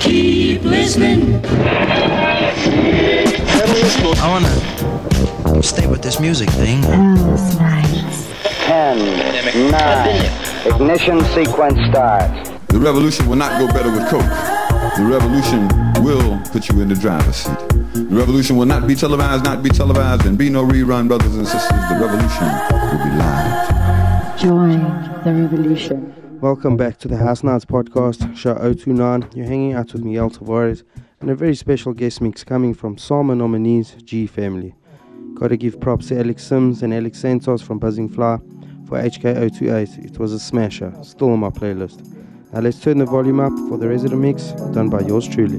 Keep listening. I wanna stay with this music thing. Ten, nine, ignition sequence start. The revolution will not go better with Coke. The revolution will put you in the driver's seat. The revolution will not be televised, not be televised, and be no rerun, brothers and sisters. The revolution will be live. Join the revolution. Welcome back to the House Nights podcast, show 029. You're hanging out with Miguel Tavares and a very special guest mix coming from Sama nominees G Family. Gotta give props to Alex Sims and Alex Santos from Buzzing Fly for HK028. It was a smasher, still on my playlist. Now let's turn the volume up for the resident mix done by yours truly.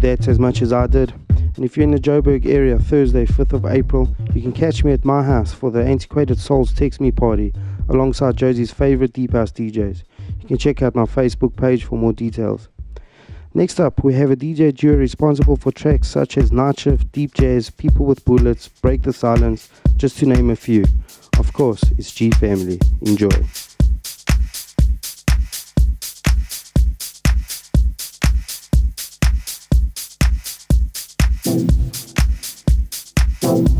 That as much as I did. And if you're in the Joburg area, Thursday, 5th of April, you can catch me at my house for the Antiquated Souls Text Me party alongside Jozi's favorite deep house DJs. You can check out my Facebook page for more details. Next up, we have a DJ duo responsible for tracks such as Night Shift, Deep Jazz, People with Bullets, Break the Silence, just to name a few. Of course, it's G Family. Enjoy. thank you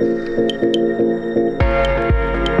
thank you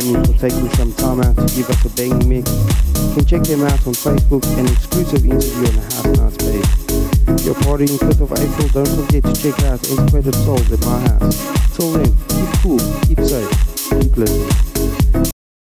them will take some time out to give us a banging mix. You can check them out on Facebook, an exclusive interview on the House Nights page. If you're partying 5th of April, don't forget to check out Antiquated Souls at my house. Till then, keep cool, keep safe, keep listening.